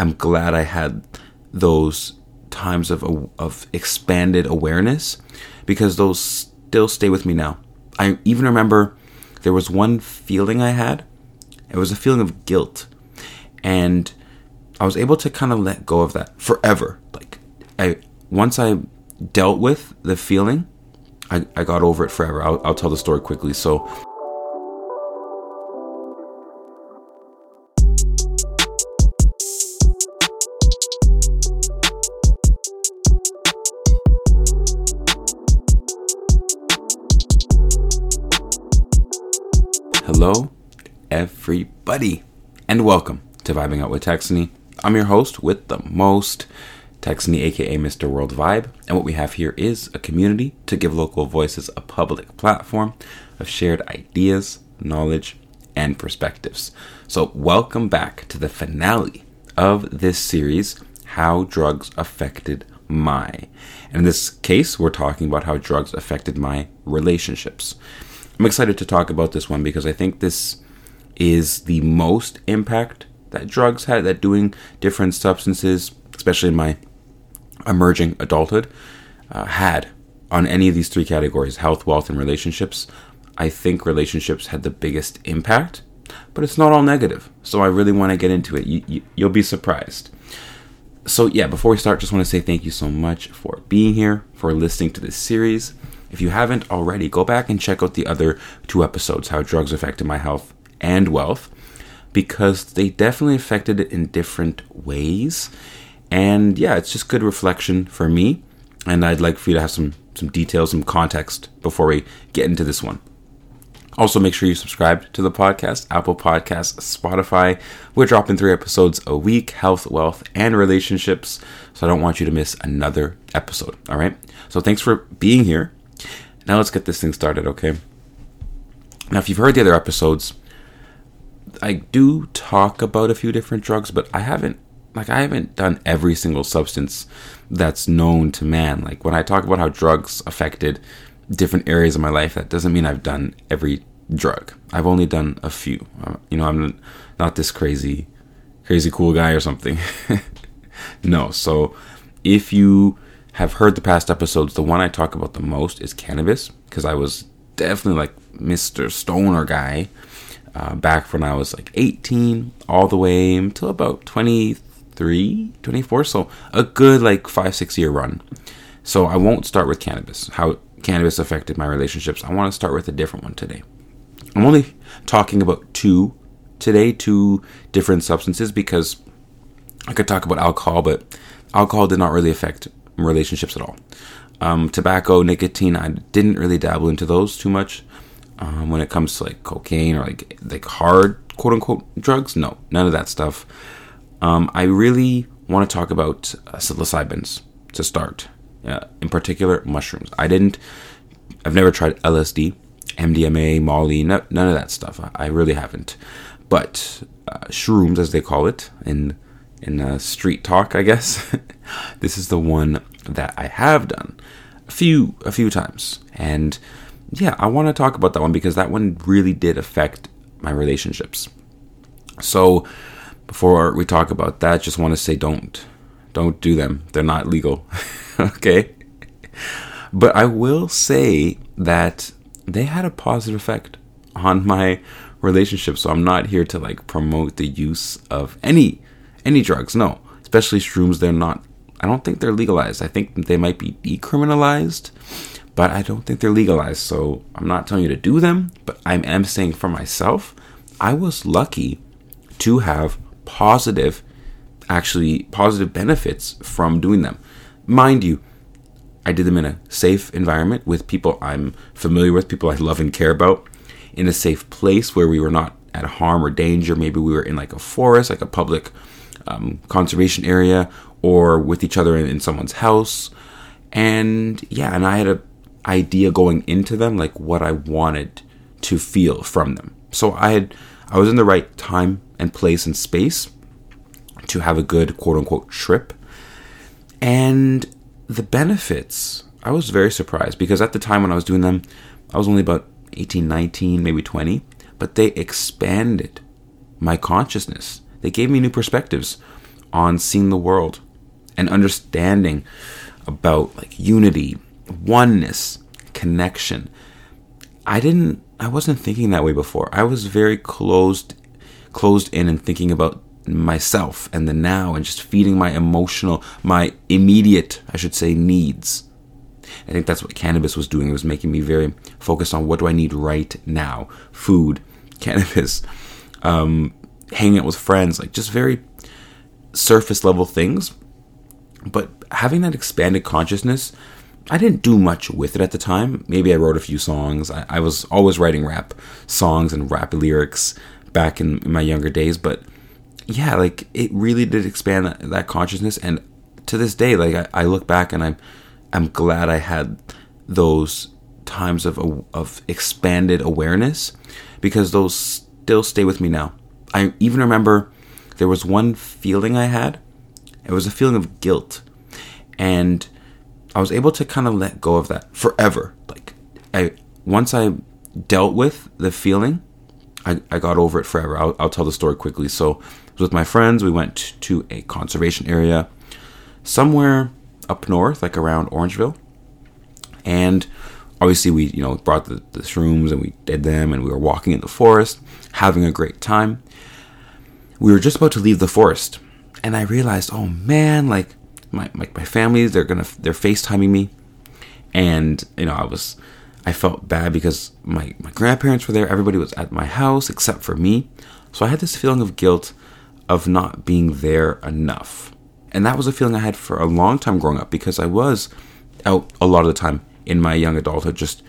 I'm glad I had those times of of expanded awareness because those still stay with me now. I even remember there was one feeling I had. It was a feeling of guilt. And I was able to kind of let go of that forever. Like I once I dealt with the feeling, I, I got over it forever. I'll, I'll tell the story quickly. So Hello, everybody, and welcome to Vibing Out with Texany. I'm your host with the most, Texany, aka Mr. World Vibe, and what we have here is a community to give local voices a public platform of shared ideas, knowledge, and perspectives. So, welcome back to the finale of this series, How Drugs Affected My. And in this case, we're talking about how drugs affected my relationships. I'm excited to talk about this one because I think this is the most impact that drugs had, that doing different substances, especially in my emerging adulthood, uh, had on any of these three categories health, wealth, and relationships. I think relationships had the biggest impact, but it's not all negative. So I really want to get into it. You, you, you'll be surprised. So, yeah, before we start, just want to say thank you so much for being here, for listening to this series. If you haven't already, go back and check out the other two episodes How Drugs Affected My Health and Wealth, because they definitely affected it in different ways. And yeah, it's just good reflection for me. And I'd like for you to have some, some details, some context before we get into this one. Also, make sure you subscribe to the podcast, Apple Podcasts, Spotify. We're dropping three episodes a week health, wealth, and relationships. So I don't want you to miss another episode. All right. So thanks for being here. Now let's get this thing started, okay? Now, if you've heard the other episodes, I do talk about a few different drugs, but I haven't like I haven't done every single substance that's known to man. Like when I talk about how drugs affected different areas of my life, that doesn't mean I've done every drug. I've only done a few. Uh, you know, I'm not this crazy crazy cool guy or something. no. So, if you have heard the past episodes, the one I talk about the most is cannabis because I was definitely like Mr. Stoner guy uh, back when I was like 18 all the way until about 23, 24. So a good like five, six year run. So I won't start with cannabis, how cannabis affected my relationships. I want to start with a different one today. I'm only talking about two today, two different substances because I could talk about alcohol, but alcohol did not really affect relationships at all. Um, tobacco, nicotine, I didn't really dabble into those too much. Um, when it comes to like cocaine or like like hard quote unquote drugs, no, none of that stuff. Um, I really want to talk about uh, psilocybins to start. Uh, in particular, mushrooms. I didn't. I've never tried LSD, MDMA, Molly, no, none of that stuff. I, I really haven't. But uh, shrooms, as they call it in in uh, street talk, I guess. this is the one that I have done a few a few times, and yeah, I want to talk about that one because that one really did affect my relationships. So before we talk about that, just want to say don't don't do them. They're not legal. okay? But I will say that they had a positive effect on my relationship. So I'm not here to like promote the use of any any drugs. No, especially shrooms. They're not. I don't think they're legalized. I think they might be decriminalized, but I don't think they're legalized. So I'm not telling you to do them, but I am saying for myself, I was lucky to have positive, actually positive benefits from doing them. Mind you, I did them in a safe environment with people I'm familiar with, people I love and care about, in a safe place where we were not at harm or danger. Maybe we were in like a forest, like a public um, conservation area or with each other in, in someone's house. And yeah, and I had a idea going into them, like what I wanted to feel from them. So I had, I was in the right time and place and space to have a good quote unquote trip. And the benefits, I was very surprised because at the time when I was doing them, I was only about 18, 19, maybe 20, but they expanded my consciousness. They gave me new perspectives on seeing the world and understanding about like unity, oneness, connection. I didn't I wasn't thinking that way before. I was very closed closed in and thinking about myself and the now and just feeding my emotional, my immediate, I should say, needs. I think that's what cannabis was doing. It was making me very focused on what do I need right now food, cannabis, um, hanging out with friends, like just very surface level things. But having that expanded consciousness, I didn't do much with it at the time. Maybe I wrote a few songs. I, I was always writing rap songs and rap lyrics back in, in my younger days, but yeah, like it really did expand that, that consciousness. And to this day, like I, I, look back and I'm I'm glad I had those times of of expanded awareness because those still stay with me now. I even remember there was one feeling I had. It was a feeling of guilt, and I was able to kind of let go of that forever. Like I once I dealt with the feeling, I, I got over it forever. I'll, I'll tell the story quickly. So with my friends. We went to a conservation area somewhere up north, like around Orangeville. And obviously, we you know brought the, the shrooms and we did them, and we were walking in the forest, having a great time. We were just about to leave the forest, and I realized, oh man, like my my, my family, they're gonna they're FaceTiming me, and you know I was. I felt bad because my, my grandparents were there. Everybody was at my house except for me. So I had this feeling of guilt of not being there enough. And that was a feeling I had for a long time growing up because I was out a lot of the time in my young adulthood, just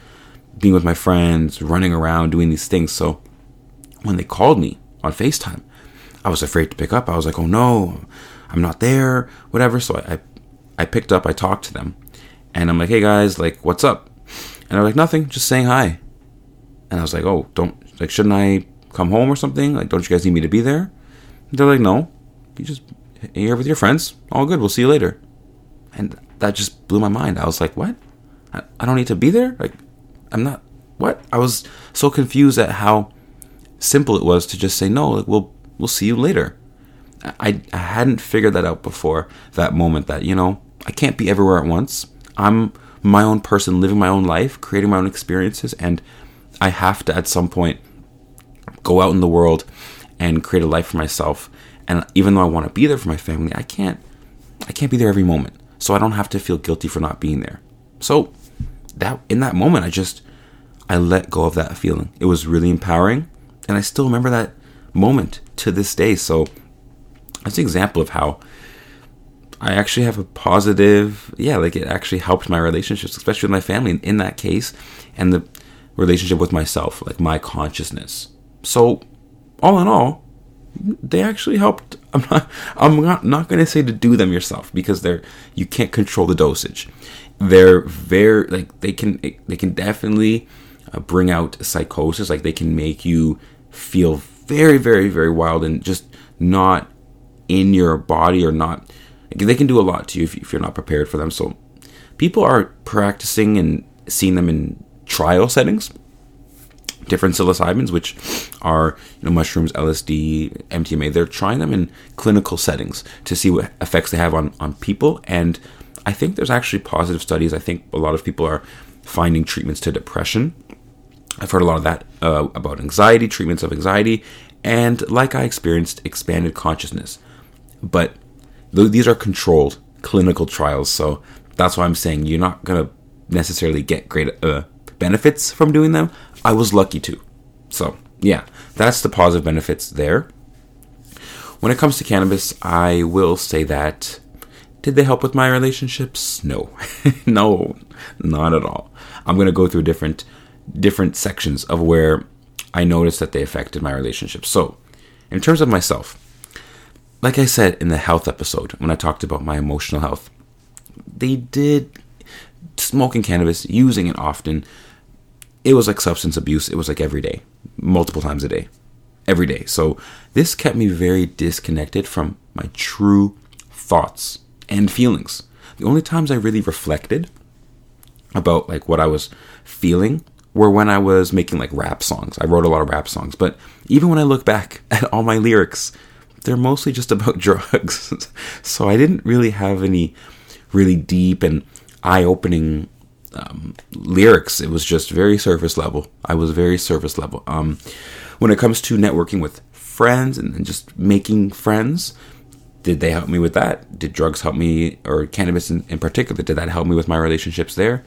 being with my friends, running around, doing these things. So when they called me on FaceTime, I was afraid to pick up. I was like, oh no, I'm not there, whatever. So I, I, I picked up, I talked to them, and I'm like, hey guys, like, what's up? And they're like, nothing, just saying hi. And I was like, oh, don't, like, shouldn't I come home or something? Like, don't you guys need me to be there? They're like, no, you just here with your friends. All good. We'll see you later. And that just blew my mind. I was like, what? I, don't need to be there? Like, I'm not. What? I was so confused at how simple it was to just say no. Like, we'll we'll see you later. I I hadn't figured that out before that moment. That you know, I can't be everywhere at once. I'm my own person, living my own life, creating my own experiences, and I have to at some point go out in the world and create a life for myself. And even though I want to be there for my family, I can't I can't be there every moment. So I don't have to feel guilty for not being there. So that in that moment I just I let go of that feeling. It was really empowering and I still remember that moment to this day. So that's an example of how I actually have a positive, yeah, like it actually helped my relationships, especially with my family in that case, and the relationship with myself, like my consciousness. So all in all, they actually helped. I'm not. I'm not, not going to say to do them yourself because they're you can't control the dosage. They're very like they can they can definitely uh, bring out psychosis. Like they can make you feel very very very wild and just not in your body or not. They can do a lot to you if, if you're not prepared for them. So people are practicing and seeing them in trial settings different psilocybins, which are you know mushrooms, LSD, MDMA. They're trying them in clinical settings to see what effects they have on on people, and I think there's actually positive studies. I think a lot of people are finding treatments to depression. I've heard a lot of that uh, about anxiety, treatments of anxiety, and like I experienced, expanded consciousness. But th- these are controlled clinical trials, so that's why I'm saying you're not gonna necessarily get great uh, benefits from doing them. I was lucky to. So, yeah, that's the positive benefits there. When it comes to cannabis, I will say that did they help with my relationships? No. no, not at all. I'm going to go through different different sections of where I noticed that they affected my relationships. So, in terms of myself, like I said in the health episode when I talked about my emotional health, they did smoking cannabis, using it often it was like substance abuse. It was like every day, multiple times a day, every day. So this kept me very disconnected from my true thoughts and feelings. The only times I really reflected about like what I was feeling were when I was making like rap songs. I wrote a lot of rap songs, but even when I look back at all my lyrics, they're mostly just about drugs. so I didn't really have any really deep and eye opening um, lyrics. It was just very surface level. I was very surface level. Um, when it comes to networking with friends and just making friends, did they help me with that? Did drugs help me, or cannabis in, in particular, did that help me with my relationships there?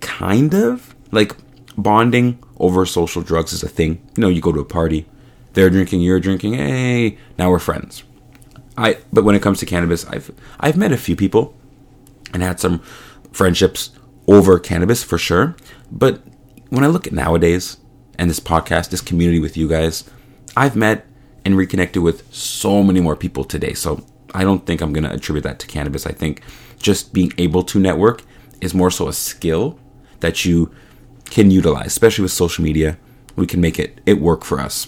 Kind of. Like bonding over social drugs is a thing. You know, you go to a party, they're drinking, you're drinking, hey, now we're friends. I but when it comes to cannabis, I've I've met a few people and had some friendships over cannabis for sure. But when I look at nowadays and this podcast, this community with you guys, I've met and reconnected with so many more people today. So I don't think I'm going to attribute that to cannabis. I think just being able to network is more so a skill that you can utilize, especially with social media. We can make it it work for us.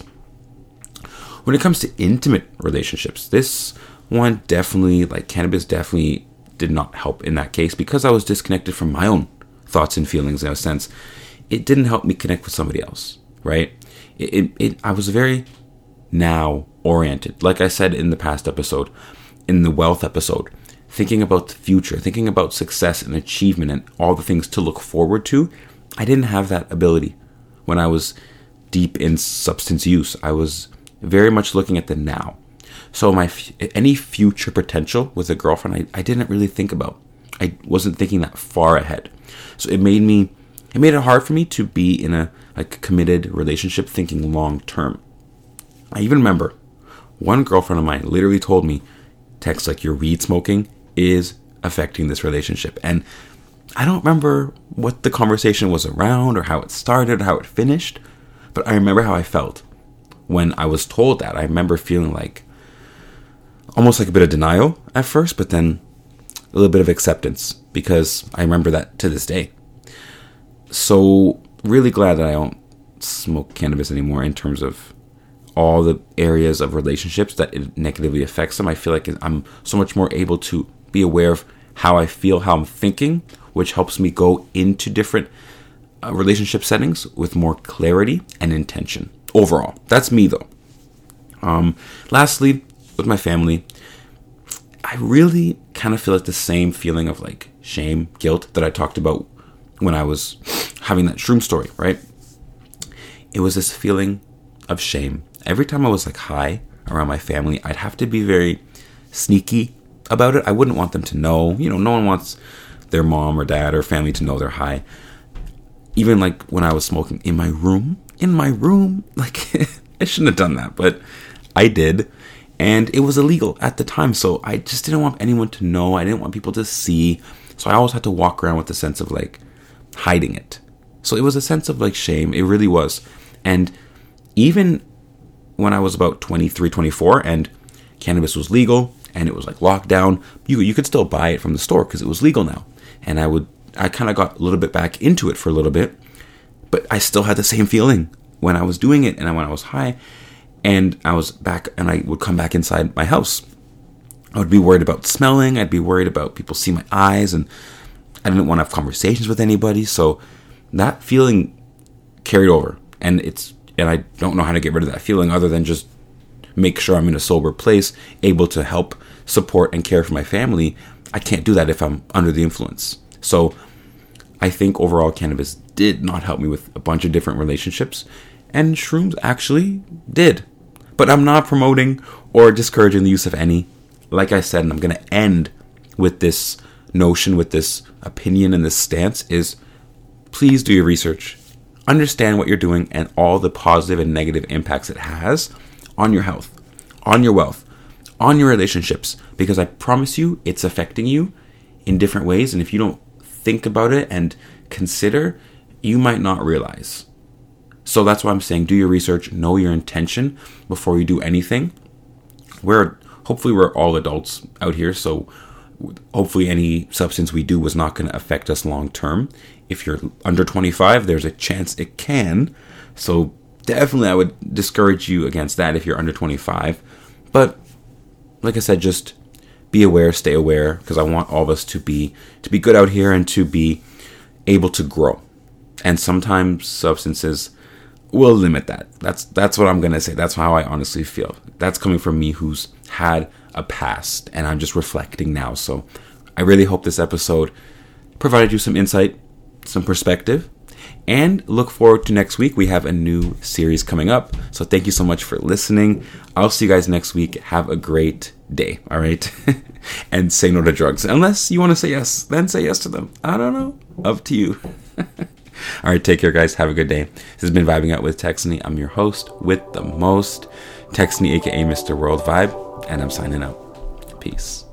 When it comes to intimate relationships, this one definitely like cannabis definitely did not help in that case because I was disconnected from my own thoughts and feelings in a sense. It didn't help me connect with somebody else, right? It, it, it, I was very now oriented. Like I said in the past episode, in the wealth episode, thinking about the future, thinking about success and achievement and all the things to look forward to. I didn't have that ability when I was deep in substance use. I was very much looking at the now. So my any future potential with a girlfriend, I, I didn't really think about. I wasn't thinking that far ahead. So it made me it made it hard for me to be in a like committed relationship thinking long term. I even remember one girlfriend of mine literally told me, text like your weed smoking is affecting this relationship. And I don't remember what the conversation was around or how it started or how it finished, but I remember how I felt when I was told that. I remember feeling like almost like a bit of denial at first, but then a little bit of acceptance because I remember that to this day. So, really glad that I don't smoke cannabis anymore in terms of all the areas of relationships that it negatively affects them. I feel like I'm so much more able to be aware of how I feel, how I'm thinking, which helps me go into different uh, relationship settings with more clarity and intention overall. That's me though. Um, lastly, with my family, I really kind of feel like the same feeling of like shame, guilt that I talked about when I was having that shroom story, right? It was this feeling of shame. Every time I was like high around my family, I'd have to be very sneaky about it. I wouldn't want them to know. You know, no one wants their mom or dad or family to know they're high. Even like when I was smoking in my room, in my room, like I shouldn't have done that, but I did and it was illegal at the time so i just didn't want anyone to know i didn't want people to see so i always had to walk around with a sense of like hiding it so it was a sense of like shame it really was and even when i was about 23 24 and cannabis was legal and it was like locked down you, you could still buy it from the store because it was legal now and i would i kind of got a little bit back into it for a little bit but i still had the same feeling when i was doing it and when i was high and I was back and I would come back inside my house. I would be worried about smelling, I'd be worried about people see my eyes and I didn't want to have conversations with anybody. So that feeling carried over and it's and I don't know how to get rid of that feeling other than just make sure I'm in a sober place, able to help, support and care for my family. I can't do that if I'm under the influence. So I think overall cannabis did not help me with a bunch of different relationships and shrooms actually did. But I'm not promoting or discouraging the use of any. Like I said, and I'm going to end with this notion, with this opinion and this stance is please do your research. Understand what you're doing and all the positive and negative impacts it has on your health, on your wealth, on your relationships, because I promise you it's affecting you in different ways. And if you don't think about it and consider, you might not realize. So that's why I'm saying do your research, know your intention before you do anything. We're hopefully we're all adults out here, so hopefully any substance we do was not going to affect us long term. If you're under 25, there's a chance it can. So definitely I would discourage you against that if you're under 25. But like I said, just be aware, stay aware because I want all of us to be to be good out here and to be able to grow. And sometimes substances we'll limit that. That's that's what I'm gonna say. That's how I honestly feel. That's coming from me who's had a past and I'm just reflecting now. So I really hope this episode provided you some insight, some perspective, and look forward to next week. We have a new series coming up. So thank you so much for listening. I'll see you guys next week. Have a great day. All right. and say no to drugs. Unless you want to say yes, then say yes to them. I don't know. Up to you. All right. Take care, guys. Have a good day. This has been Vibing Out with Texany. I'm your host with the most, Texany, aka Mr. World Vibe. And I'm signing out. Peace.